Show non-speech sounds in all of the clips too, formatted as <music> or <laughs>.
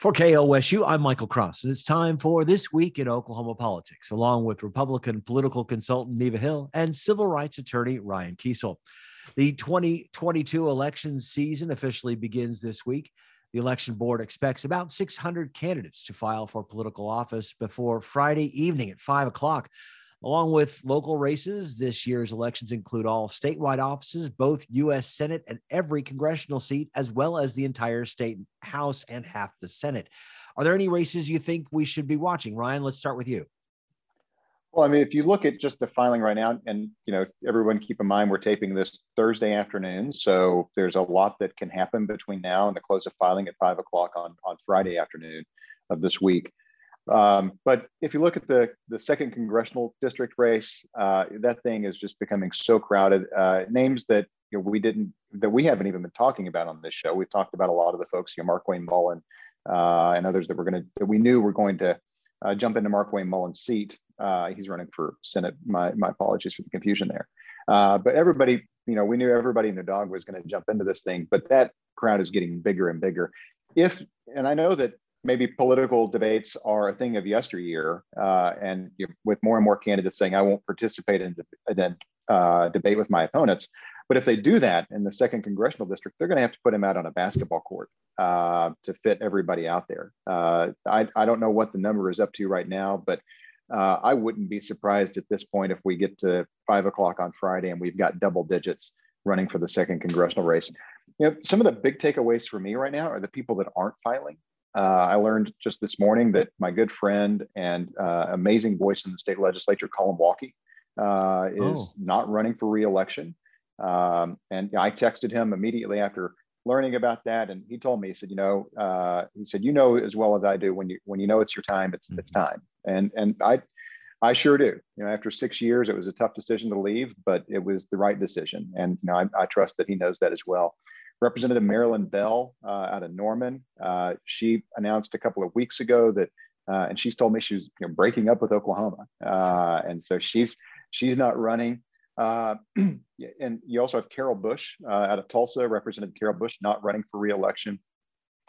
For KOSU, I'm Michael Cross, and it's time for This Week in Oklahoma Politics, along with Republican political consultant Neva Hill and civil rights attorney Ryan Kiesel. The 2022 election season officially begins this week. The election board expects about 600 candidates to file for political office before Friday evening at 5 o'clock. Along with local races, this year's elections include all statewide offices, both U.S. Senate and every congressional seat, as well as the entire state House and half the Senate. Are there any races you think we should be watching? Ryan, let's start with you. Well, I mean, if you look at just the filing right now, and you know, everyone keep in mind we're taping this Thursday afternoon, so there's a lot that can happen between now and the close of filing at five o'clock on on Friday afternoon of this week. Um, but if you look at the, the second congressional district race, uh, that thing is just becoming so crowded. Uh, names that you know, we didn't, that we haven't even been talking about on this show. We've talked about a lot of the folks, you know, Markwayne Mullin uh, and others that we're going to, that we knew were going to uh, jump into Markwayne Mullin's seat. Uh, he's running for Senate. My, my apologies for the confusion there. Uh, but everybody, you know, we knew everybody in the dog was going to jump into this thing, but that crowd is getting bigger and bigger. If, and I know that maybe political debates are a thing of yesteryear, uh, and you know, with more and more candidates saying, "I won't participate in a uh, debate with my opponents." But if they do that in the second congressional district, they're going to have to put him out on a basketball court uh, to fit everybody out there. Uh, I, I don't know what the number is up to right now, but uh, I wouldn't be surprised at this point if we get to five o'clock on Friday and we've got double digits running for the second congressional race. You know, some of the big takeaways for me right now are the people that aren't filing. Uh, I learned just this morning that my good friend and uh, amazing voice in the state legislature, Collin Walke, uh, is oh. not running for reelection. Um, and I texted him immediately after learning about that, and he told me, he said, you know, uh, he said, you know as well as I do when you when you know it's your time, it's mm-hmm. it's time. And and I I sure do. You know, after six years, it was a tough decision to leave, but it was the right decision, and you know, I, I trust that he knows that as well. Representative Merleyn Bell uh, out of Norman. Uh, she announced a couple of weeks ago that, uh, and she's told me she was you know, breaking up with Oklahoma, uh, and so she's she's not running. Uh, <clears throat> and you also have Carol Bush uh, out of Tulsa, Representative Carol Bush, not running for reelection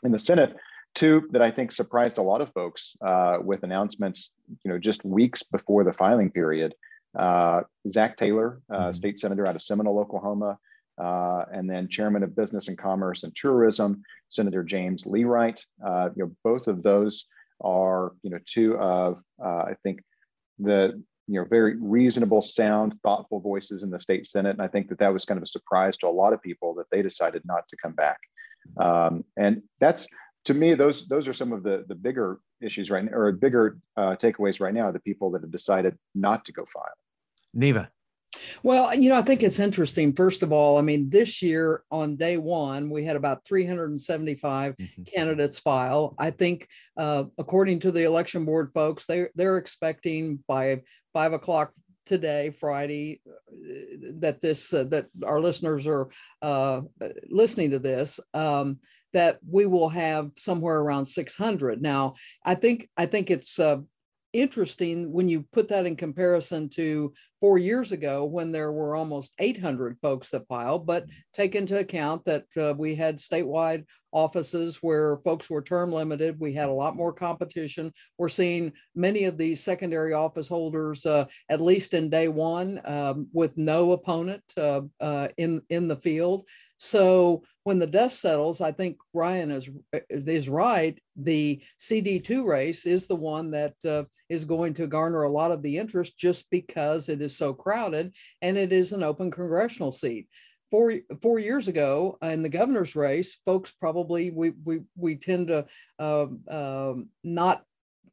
in the Senate. Two that I think surprised a lot of folks with announcements, you know, just weeks before the filing period. Zack Taylor, mm-hmm. state senator out of Seminole, Oklahoma, uh, and then chairman of business and commerce and tourism, Senator James Leewright. Uh, you know, both of those are, you know, two of, uh, I think, the, you know, very reasonable, sound, thoughtful voices in the state Senate. And I think that that was kind of a surprise to a lot of people that they decided not to come back. Um, and that's, to me, those those are some of the the bigger issues right now, or bigger uh, takeaways right now. The people that have decided not to go file. Neva. Well, you know, I think it's interesting. First of all, I mean, this year on day one, we had about 375 mm-hmm. candidates file. I think, uh, according to the election board folks, they they're expecting by five o'clock today, Friday, uh, that this uh, that our listeners are uh, listening to this. Um, that we will have somewhere around 600. Now, I think I think it's uh, interesting when you put that in comparison to four years ago when there were almost 800 folks that filed, but take into account that uh, we had statewide offices where folks were term limited. We had a lot more competition. We're seeing many of these secondary office holders, uh, at least in day one, um, with no opponent uh, uh in, in the field. So when the dust settles, I think Ryan is is right. The CD2 race is the one that uh, is going to garner a lot of the interest just because it is so crowded and it is an open congressional seat. Four, four years ago in the governor's race, folks probably we we we tend to uh, uh, not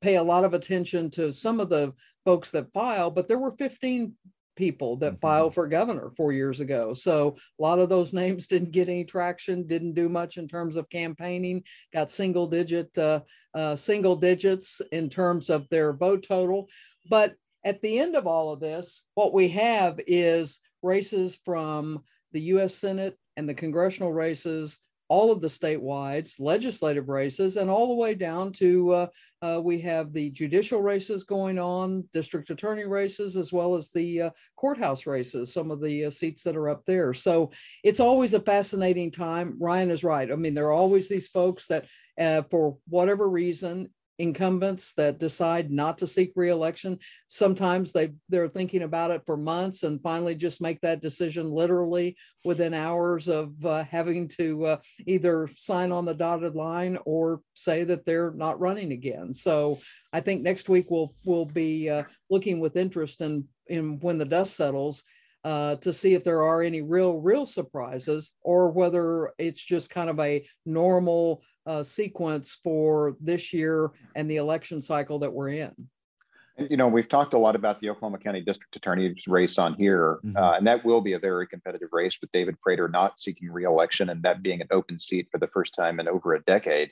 pay a lot of attention to some of the folks that file, but there were 15 people that mm-hmm. filed for governor four years ago. So a lot of those <laughs> names didn't get any traction, didn't do much in terms of campaigning, got single digit, uh, uh, single digits in terms of their vote total. But at the end of all of this, what we have is races from the US Senate and the congressional races all of the statewide legislative races and all the way down to uh, uh, we have the judicial races going on, district attorney races, as well as the uh, courthouse races, some of the uh, seats that are up there. So it's always a fascinating time. Ryan is right. I mean, there are always these folks that uh, for whatever reason, incumbents that decide not to seek reelection. Sometimes they they're thinking about it for months and finally just make that decision literally within hours of uh, having to uh, either sign on the dotted line or say that they're not running again. So i think next week we'll we'll be uh, looking with interest in in when the dust settles uh, to see if there are any real, real surprises or whether it's just kind of a normal uh, sequence for this year and the election cycle that we're in. You know, we've talked a lot about the Oklahoma County District Attorney's race on here, mm-hmm. uh, and that will be a very competitive race with David Prater not seeking reelection and that being an open seat for the first time in over a decade.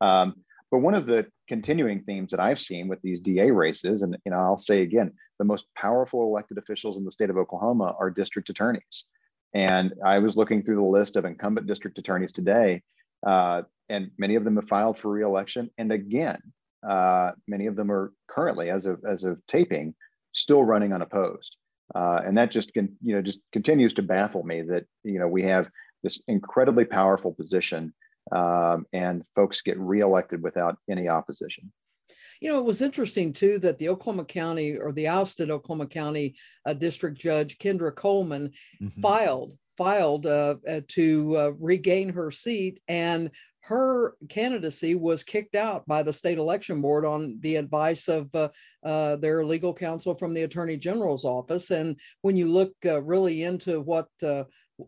Um, but one of the continuing themes that I've seen with these DA races, and you know, I'll say again, the most powerful elected officials in the state of Oklahoma are district attorneys. And I was looking through the list of incumbent district attorneys today, uh, and many of them have filed for reelection. And again, uh, many of them are currently, as of as of taping, still running unopposed. Uh, and that just can, you know, just continues to baffle me that you know we have this incredibly powerful position, um, and folks get reelected without any opposition. You know, it was interesting too that the Oklahoma County or the ousted Oklahoma County uh, District Judge Kendra Coleman mm-hmm. filed filed uh, uh, to uh, regain her seat and her candidacy was kicked out by the state election board on the advice of uh, uh, their legal counsel from the attorney general's office. And when you look uh, really into what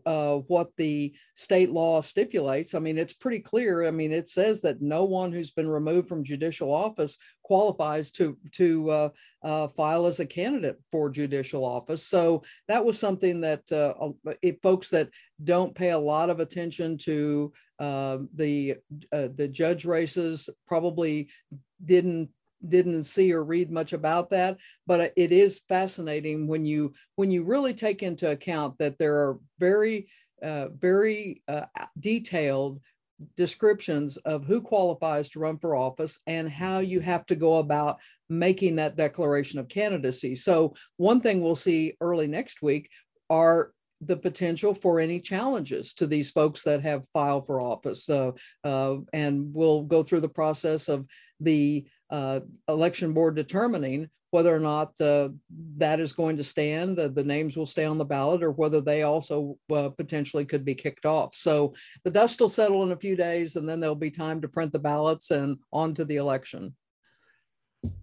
uh, what the state law stipulates. I mean, it's pretty clear. I mean, it says that no one who's been removed from judicial office qualifies to to uh, uh, file as a candidate for judicial office. So that was something that uh, it, folks that don't pay a lot of attention to uh, the uh, the judge races probably didn't didn't see or read much about that but it is fascinating when you when you really take into account that there are very uh, very uh, detailed descriptions of who qualifies to run for office and how you have to go about making that declaration of candidacy so one thing we'll see early next week are the potential for any challenges to these folks that have filed for office. Uh, uh, and we'll go through the process of the uh, election board determining whether or not uh, that is going to stand, the, the, names will stay on the ballot, or whether they also uh, potentially could be kicked off. So the dust will settle in a few days, and then there'll be time to print the ballots and on to the election.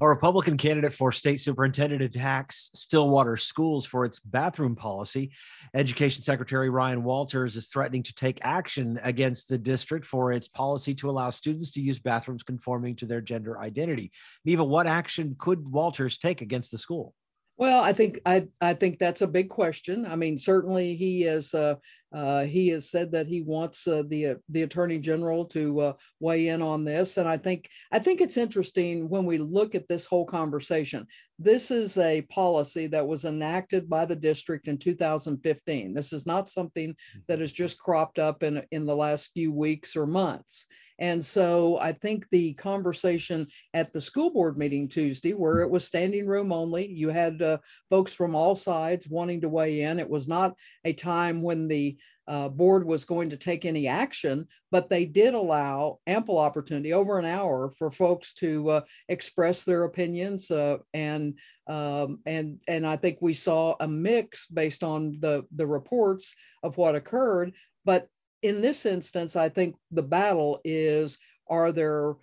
A Republican candidate for state superintendent attacks Stillwater schools for its bathroom policy. Education Secretary Ryan Walters is threatening to take action against the district for its policy to allow students to use bathrooms conforming to their gender identity. Neva, what action could Walters take against the school? Well, I think I I think that's a big question. I mean, certainly he is uh, uh, he has said that he wants uh, the uh, the attorney general to uh, weigh in on this, and I think I think it's interesting when we look at this whole conversation. This is a policy that was enacted by the district in 2015. This is not something that has just cropped up in in the last few weeks or months. And so I think the conversation at the school board meeting Tuesday, where it was standing room only, you had uh, folks from all sides wanting to weigh in. It was not a time when the uh, board was going to take any action, but they did allow ample opportunity, over an hour, for folks to uh, express their opinions. Uh, and um, and and I think we saw a mix based on the the reports of what occurred. But in this instance, I think the battle is are there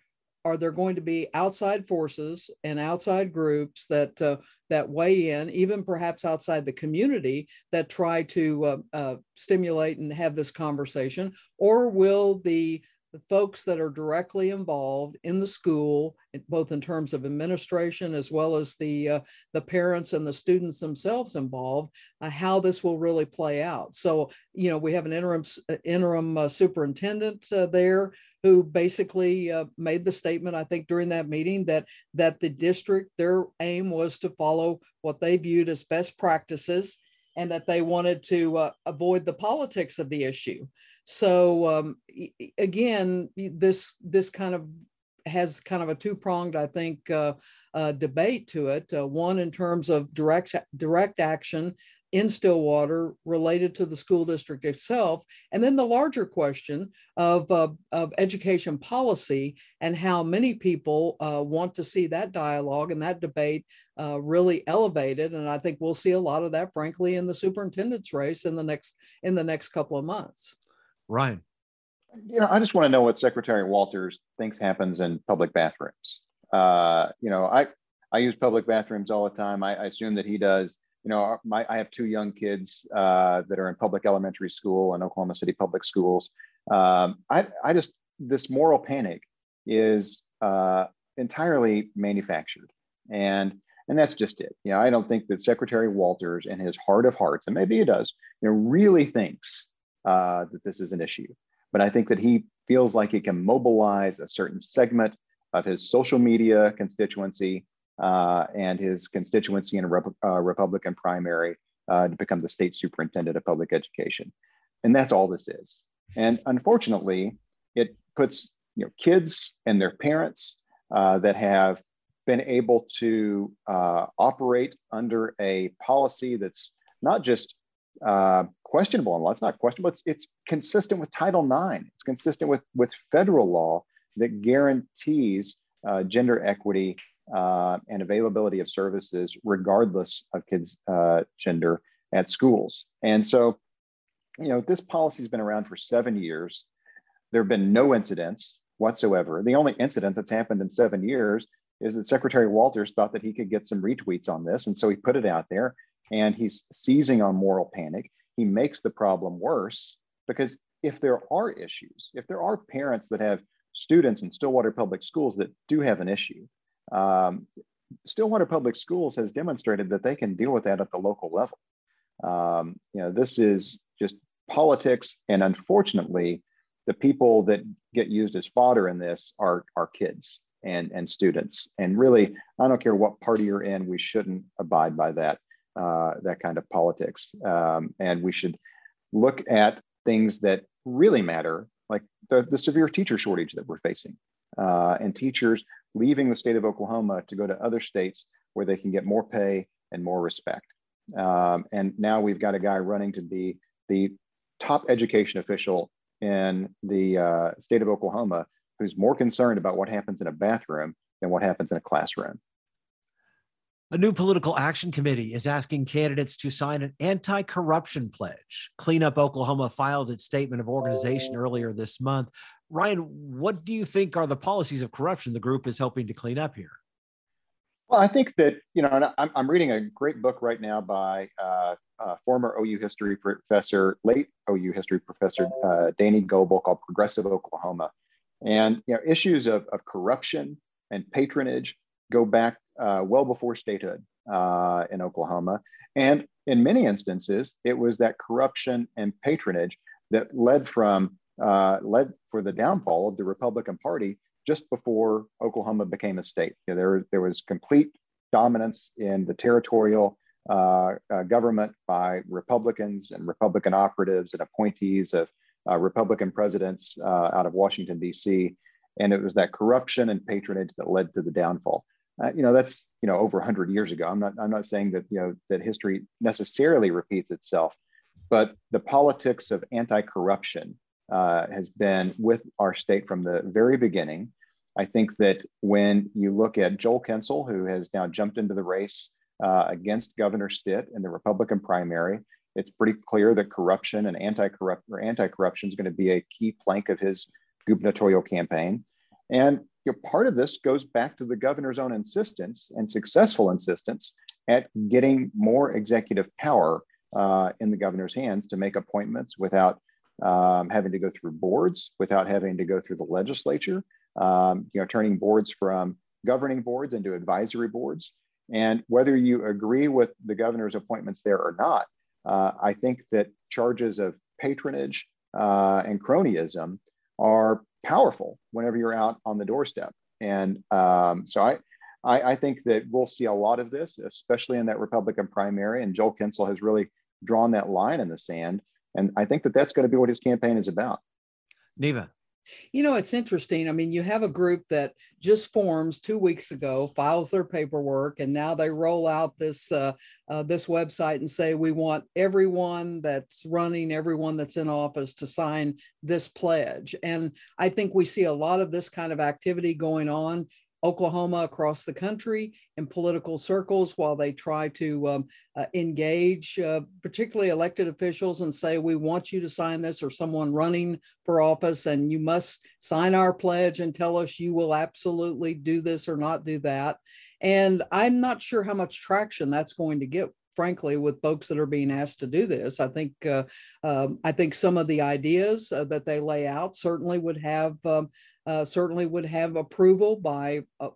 are there going to be outside forces and outside groups that uh, that weigh in, even perhaps outside the community, that try to uh, uh, stimulate and have this conversation, or will the the folks that are directly involved in the school, both in terms of administration as well as the uh, the parents and the students themselves involved, uh, how this will really play out. So, you know, we have an interim uh, interim uh, superintendent uh, there who basically uh, made the statement, I think, during that meeting that that the district their aim was to follow what they viewed as best practices and that they wanted to avoid the politics of the issue. So um, again, this this kind of has kind of a two pronged, I think, uh, uh, debate to it. Uh, one in terms of direct direct action in Stillwater related to the school district itself. And then the larger question of, uh, of education policy and how many people uh, want to see that dialogue and that debate uh, really elevated. And I think we'll see a lot of that, frankly, in the superintendent's race in the next in the next couple of months. Ryan. You know, I just want to know what Secretary Walters thinks happens in public bathrooms. Uh, you know, I I use public bathrooms all the time. I, I assume that he does you know, my, I have two young kids uh, that are in public elementary school and Oklahoma City public schools. Um, I, I just, this moral panic is uh, entirely manufactured. And, and that's just it. You know, I don't think that Secretary Walters in his heart of hearts, and maybe he does, you know, really thinks uh, that this is an issue. But I think that he feels like he can mobilize a certain segment of his social media constituency uh, and his constituency in a Rep- uh, Republican primary uh, to become the state superintendent of public education. And that's all this is. And unfortunately, it puts you know, kids and their parents uh, that have been able to uh, operate under a policy that's not just questionable in law. It's not questionable. It's, it's consistent with Title IX. It's consistent with, with federal law that guarantees gender equity uh, and availability of services regardless of kids' uh, gender at schools. And so, you know, this policy has been around for seven years. There have been no incidents whatsoever. The only incident that's happened in seven years is that Secretary Walters thought that he could get some retweets on this. And so he put it out there and he's seizing on moral panic. He makes the problem worse because if there are issues, if there are parents that have students in Stillwater Public Schools that do have an issue, um, Stillwater Public Schools has demonstrated that they can deal with that at the local level. Um, you know, this is just politics, and unfortunately, the people that get used as fodder in this are are kids and and students. And really, I don't care what party you're in, we shouldn't abide by that uh, that kind of politics, um, and we should look at things that really matter, like the, the severe teacher shortage that we're facing, uh, and teachers leaving the state of Oklahoma to go to other states where they can get more pay and more respect. Um, and now we've got a guy running to be the top education official in the uh, state of Oklahoma who's more concerned about what happens in a bathroom than what happens in a classroom. A new political action committee is asking candidates to sign an anti corruption pledge. Clean Up Oklahoma filed its statement of organization earlier this month. Ryan, what do you think are the policies of corruption the group is helping to clean up here? Well, I think that, you know, I'm, I'm reading a great book right now by uh, uh, former OU history professor, late OU history professor uh, Danney Goble called Progressive Oklahoma. And, you know, issues of, of corruption and patronage go back uh, well before statehood uh, in Oklahoma. And in many instances, it was that corruption and patronage that led from uh, led for the downfall of the Republican Party just before Oklahoma became a state. You know, there, there was complete dominance in the territorial uh, uh, government by Republicans and Republican operatives and appointees of uh, Republican presidents uh, out of Washington, D.C. And it was that corruption and patronage that led to the downfall. Uh, you know, that's you know over 100 years ago. I'm not I'm not saying that you know that history necessarily repeats itself, but the politics of anti-corruption uh, has been with our state from the very beginning. I think that when you look at Joel Kintsel, who has now jumped into the race uh, against Governor Stitt in the Republican primary, it's pretty clear that corruption and anti-corrupt or anti-corruption is going to be a key plank of his gubernatorial campaign. And you know, part of this goes back to the governor's own insistence and successful insistence at getting more executive power uh, in the governor's hands to make appointments without um, having to go through boards, without having to go through the legislature, um, you know, turning boards from governing boards into advisory boards. And whether you agree with the governor's appointments there or not, uh, I think that charges of patronage uh, and cronyism are powerful whenever you're out on the doorstep. And um, so I, I, I, think that we'll see a lot of this, especially in that Republican primary. And Joel Kintsel has really drawn that line in the sand. And I think that that's going to be what his campaign is about. Neva. You know, it's interesting. I mean, you have a group that just forms two weeks ago, files their paperwork, and now they roll out this uh, uh, this website and say we want everyone that's running, everyone that's in office to sign this pledge. And I think we see a lot of this kind of activity going on Oklahoma across the country in political circles while they try to um, uh, engage, uh, particularly elected officials, and say, We want you to sign this, or someone running for office, and you must sign our pledge and tell us you will absolutely do this or not do that. And I'm not sure how much traction that's going to get frankly, with folks that are being asked to do this. I think uh, um, I think some of the ideas uh, that they lay out certainly would have um, uh, certainly would have approval by uh,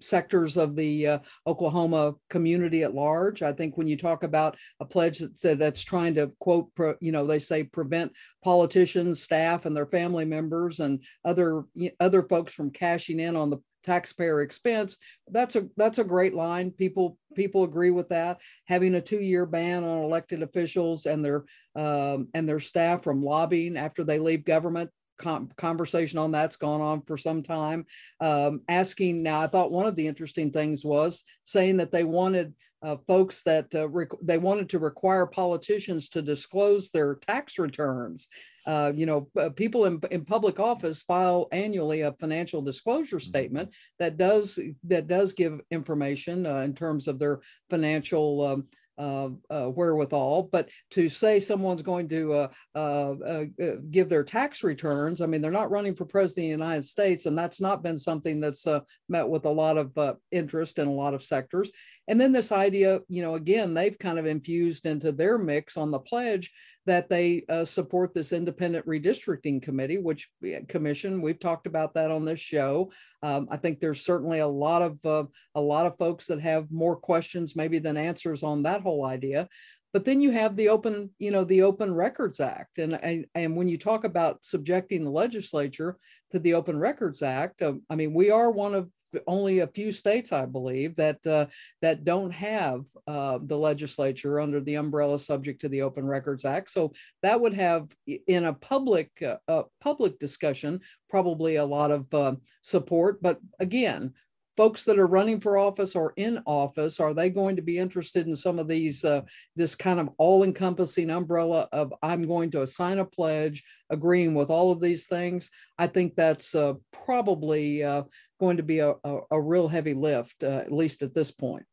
sectors of the uh, Oklahoma community at large. I think when you talk about a pledge that, that's trying to quote, pro, you know, they say prevent politicians, staff, and their family members and other other folks from cashing in on the taxpayer expense that's a that's a great line people people agree with that having a two-year ban on elected officials and their um, and their staff from lobbying after they leave government com- conversation on that's gone on for some time. Um, asking now, I thought one of the interesting things was saying that they wanted uh, folks that uh, rec- they wanted to require politicians to disclose their tax returns. Uh, you know, people in, in public office file annually a financial disclosure mm-hmm. statement that does that does give information uh, in terms of their financial um, uh, uh, wherewithal. But to say someone's going to uh, uh, uh, give their tax returns, I mean, they're not running for president of the United States, and that's not been something that's met with a lot of interest in a lot of sectors. And then this idea, you know, again, they've kind of infused into their mix on the pledge that they uh, support this independent redistricting committee, which commission we've talked about that on this show. Um, I think there's certainly a lot of uh, a lot of folks that have more questions maybe than answers on that whole idea. But then you have the open, you know, the Open Records Act, and and, and when you talk about subjecting the legislature to the Open Records Act, uh, I mean, we are one of only a few states, I believe, that uh, that don't have uh, the legislature under the umbrella subject to the Open Records Act. So that would have, in a public uh, public discussion, probably a lot of uh, support. But again, folks that are running for office or in office are they going to be interested in some of these uh, this kind of all-encompassing umbrella of i'm going to sign a pledge agreeing with all of these things i think that's uh, probably uh, going to be a, a, a real heavy lift, uh, at least at this point.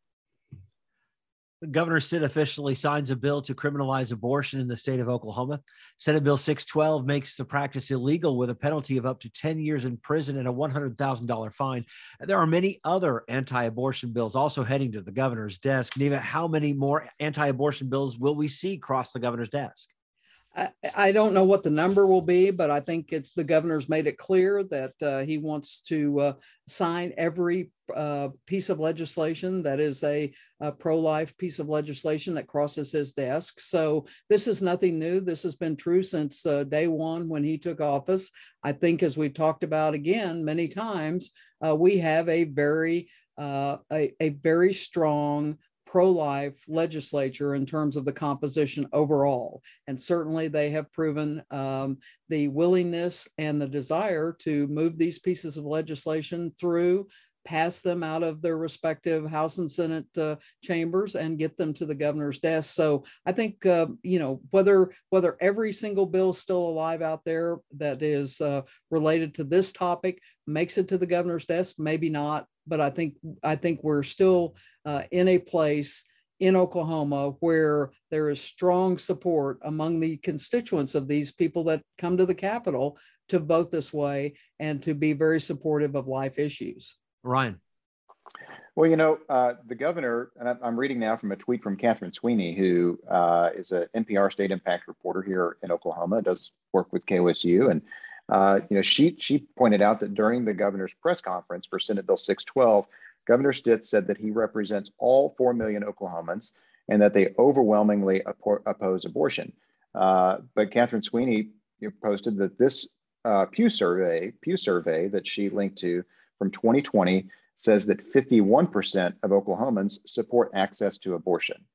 Governor Stitt officially signs a bill to criminalize abortion in the state of Oklahoma. Senate Bill 612 makes the practice illegal with a penalty of up to 10 years in prison and a $100,000 fine. There are many other anti abortion bills also heading to the governor's desk. Neva, how many more anti abortion bills will we see cross the governor's desk? I, don't know what the number will be, but I think it's the governor's made it clear that uh, he wants to uh, sign every uh, piece of legislation that is a, a pro life piece of legislation that crosses his desk. So this is nothing new. This has been true since uh, day one when he took office. I think, as we've talked about again many times, uh, we have a very uh, a, a very strong pro-life legislature in terms of the composition overall. And certainly they have proven um, the willingness and the desire to move these pieces of legislation through pass them out of their respective House and Senate uh, chambers and get them to the governor's desk. So I think uh, you know whether whether every single bill still alive out there that is uh, related to this topic makes it to the governor's desk, maybe not. But I think I think we're still uh, in a place in Oklahoma where there is strong support among the constituents of these people that come to the Capitol to vote this way and to be very supportive of life issues. Ryan. Well, you know, uh, the governor, and I'm reading now from a tweet from Catherine Sweeney, who uh, is an NPR state impact reporter here in Oklahoma, does work with KOSU. And, uh, you know, she, she pointed out that during the governor's press conference for Senate Bill 612, Governor Stitt said that he represents all 4 million Oklahomans and that they overwhelmingly oppose abortion. Uh, but Catherine Sweeney posted that this uh, Pew survey, Pew survey that she linked to from 2020 says that 51% of Oklahomans support access to abortion.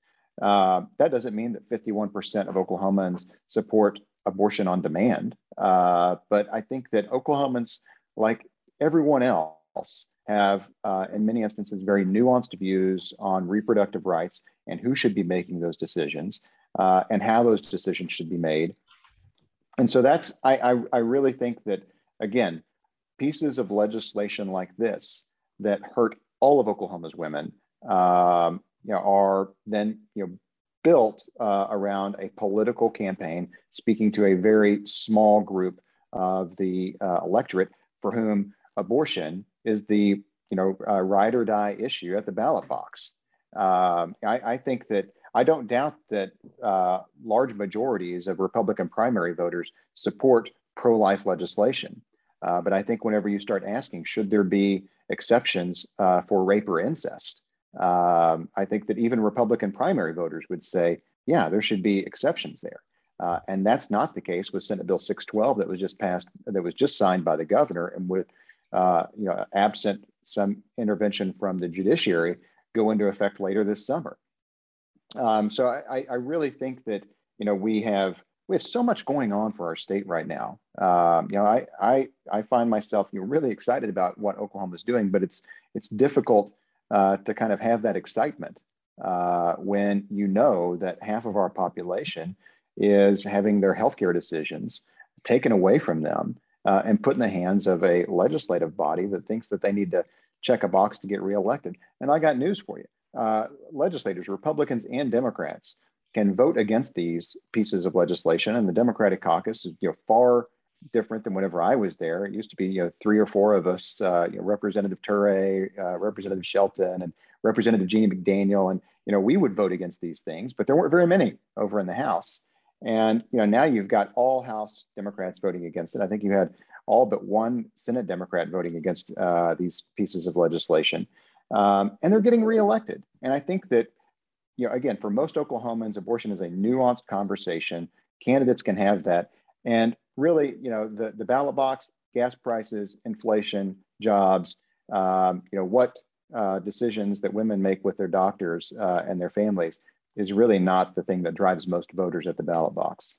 Uh, that doesn't mean that 51% of Oklahomans support abortion on demand. Uh, but I think that Oklahomans, like everyone else, have, uh, in many instances, very nuanced views on reproductive rights and who should be making those decisions uh, and how those decisions should be made. And so that's, I, I, I really think that, again, pieces of legislation like this that hurt all of Oklahoma's women um, you know, are then you know, built uh, around a political campaign speaking to a very small group of the uh, electorate for whom abortion is the you know uh, ride or die issue at the ballot box. Um, I, I, think that I don't doubt that uh, large majorities of Republican primary voters support pro-life legislation. Uh, but I think whenever you start asking, should there be exceptions uh, for rape or incest? Um, I think that even Republican primary voters would say, yeah, there should be exceptions there. Uh, and that's not the case with Senate Bill 612 that was just passed, that was just signed by the governor and would, uh, you know, absent some intervention from the judiciary, go into effect later this summer. Um, so I, I, really think that you know we have we have so much going on for our state right now. Um, you know, I I I find myself you know, really excited about what Oklahoma is doing, but it's it's difficult uh, to kind of have that excitement uh, when you know that half of our population is having their healthcare decisions taken away from them uh, and put in the hands of a legislative body that thinks that they need to check a box to get reelected. And I got news for you. Uh, legislators, Republicans and Democrats, can vote against these pieces of legislation, and the Democratic caucus is you know, far different than whenever I was there. It used to be you know three or four of us, uh, you know, Representative Toure, uh, Representative Shelton, and Representative Jeannie McDaniel, and you know we would vote against these things, but there weren't very many over in the House. And you know now you've got all House Democrats voting against it. I think you had all but one Senate Democrat voting against uh, these pieces of legislation, um, and they're getting reelected. And I think that you know again for most Oklahomans, abortion is a nuanced conversation. Candidates can have that. And really, you know, the, the ballot box, gas prices, inflation, jobs, um, you know, what uh, decisions that women make with their doctors uh, and their families is really not the thing that drives most voters at the ballot box.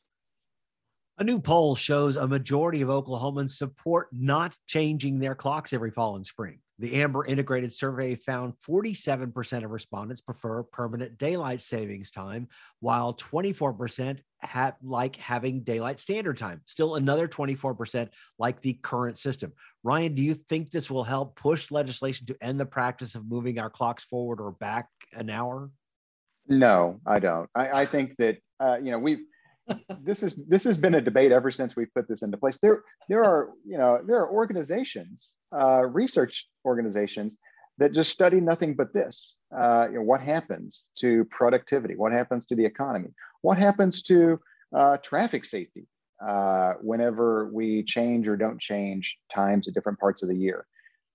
A new poll shows a majority of Oklahomans support not changing their clocks every fall and spring. The Amber Integrated Survey found 47% of respondents prefer permanent daylight savings time, while 24% have, like having daylight standard time. Still, another 24% like the current system. Ryan, do you think this will help push legislation to end the practice of moving our clocks forward or back an hour? No, I don't. I, I think that uh, you know we've this is this has been a debate ever since we put this into place. There there are you know there are organizations, uh, research organizations that just study nothing but this. Uh, you know, what happens to productivity? What happens to the economy? What happens to uh, traffic safety uh, whenever we change or don't change times at different parts of the year?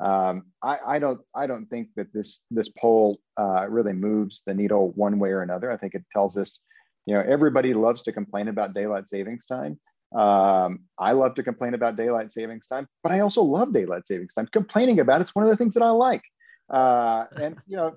Um, I, I, don't I don't think that this this poll uh, really moves the needle one way or another. I think it tells us you know, everybody loves to complain about daylight savings time. Um, I love to complain about daylight savings time, but I also love daylight savings time. Complaining about it's one of the things that I like. Uh, and you know,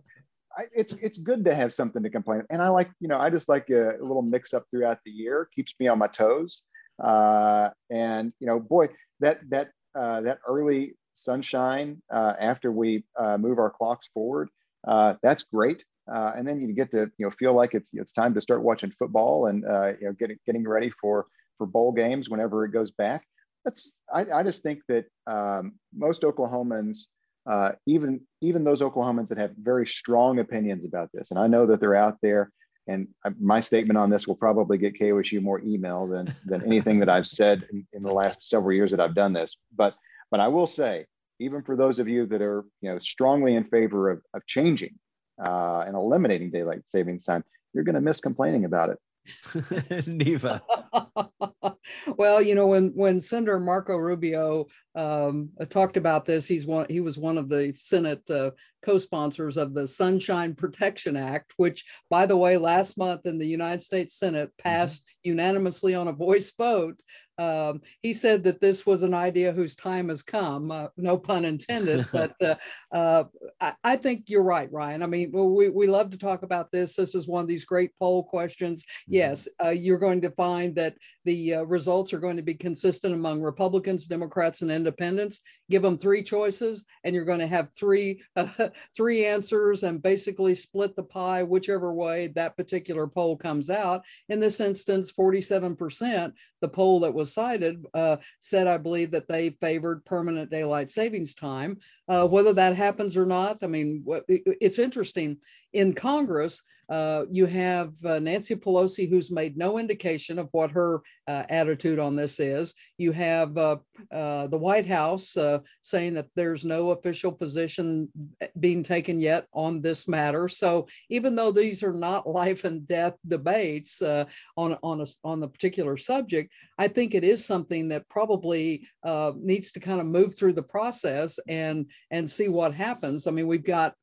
I, it's it's good to have something to complain. And I like, you know, I just like a, a little mix up throughout the year, keeps me on my toes. Uh, and you know, boy, that that uh, that early sunshine uh, after we uh, move our clocks forward, uh, that's great uh, and then you get to you know feel like it's it's time to start watching football and uh, you know getting getting ready for for bowl games whenever it goes back. That's I, I just think that um, most Oklahomans, uh, even even those Oklahomans that have very strong opinions about this, and I know that they're out there. And my statement on this will probably get KOSU more email than than anything that I've said in, in the last several years that I've done this. But but I will say, even for those of you that are you know strongly in favor of, of changing uh, and eliminating daylight savings time, you're going to miss complaining about it. <laughs> Neva. <laughs> well, you know, when when Senator Marco Rubio um, talked about this, he's one. He was one of the Senate uh, co-sponsors of the Sunshine Protection Act, which, by the way, last month in the United States Senate mm-hmm. passed mm-hmm. unanimously on a voice vote Um, he said that this was an idea whose time has come, uh, no pun intended. <laughs> but uh, uh, I, I, think you're right, Ryan. I mean, we, we love to talk about this. This is one of these great poll questions. Mm-hmm. Yes, uh, you're going to find that the uh, results are going to be consistent among Republicans, Democrats, and Independents. Give them three choices, and you're going to have three <laughs> three answers, and basically split the pie whichever way that particular poll comes out. In this instance, 47%, the poll that was cited, uh, said, I believe, that they favored permanent daylight savings time. Uh, whether that happens or not, I mean, it's interesting. In Congress, uh, you have uh, Nancy Pelosi, who's made no indication of what her uh, attitude on this is. You have uh, uh, the White House saying that there's no official position being taken yet on this matter. So even though these are not <laughs> life and death debates on on a, on the particular subject, I think it is something that probably needs to kind of move through the process and and see what happens. I mean, we've got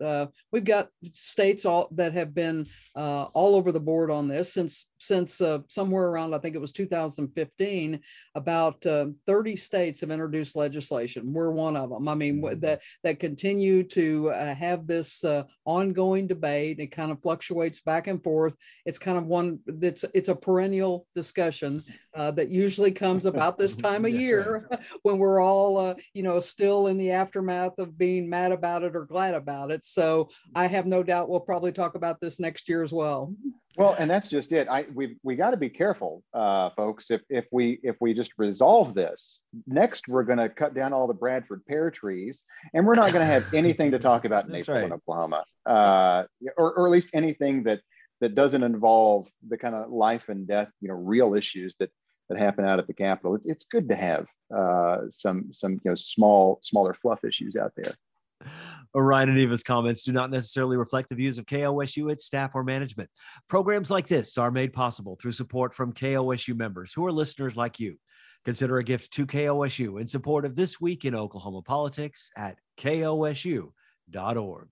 we've got states all that have been uh, all over the board on this since since uh, somewhere around I think it was 2015. About uh, 30 states have introduced legislation. We're one of them. I mean mm-hmm. that that continue to uh, have this uh, ongoing debate. It kind of fluctuates back and forth. It's kind of one that's it's a perennial discussion uh, that usually comes about this <laughs> time of year right. <laughs> when we're all you know still in the aftermath of being mad about it or glad about it. So I have no doubt we'll probably talk about this next year as well. Well, and that's just it. I we we got to be careful, uh, folks. If if we if we just resolve this next, we're going to cut down all the Bradford pear trees, and we're not going to have <laughs> anything to talk about in April right. in Oklahoma, uh, or or at least anything that that doesn't involve the kind of life and death, you know, real issues that that happen out at the Capitol. It, it's good to have uh, some some you know small smaller fluff issues out there. Ryan and Neva's comments do not necessarily reflect the views of KOSU, its staff, or management. Programs like this are made possible through support from KOSU members who are listeners like you. Consider a gift to KOSU in support of This Week in Oklahoma Politics at kosu.org.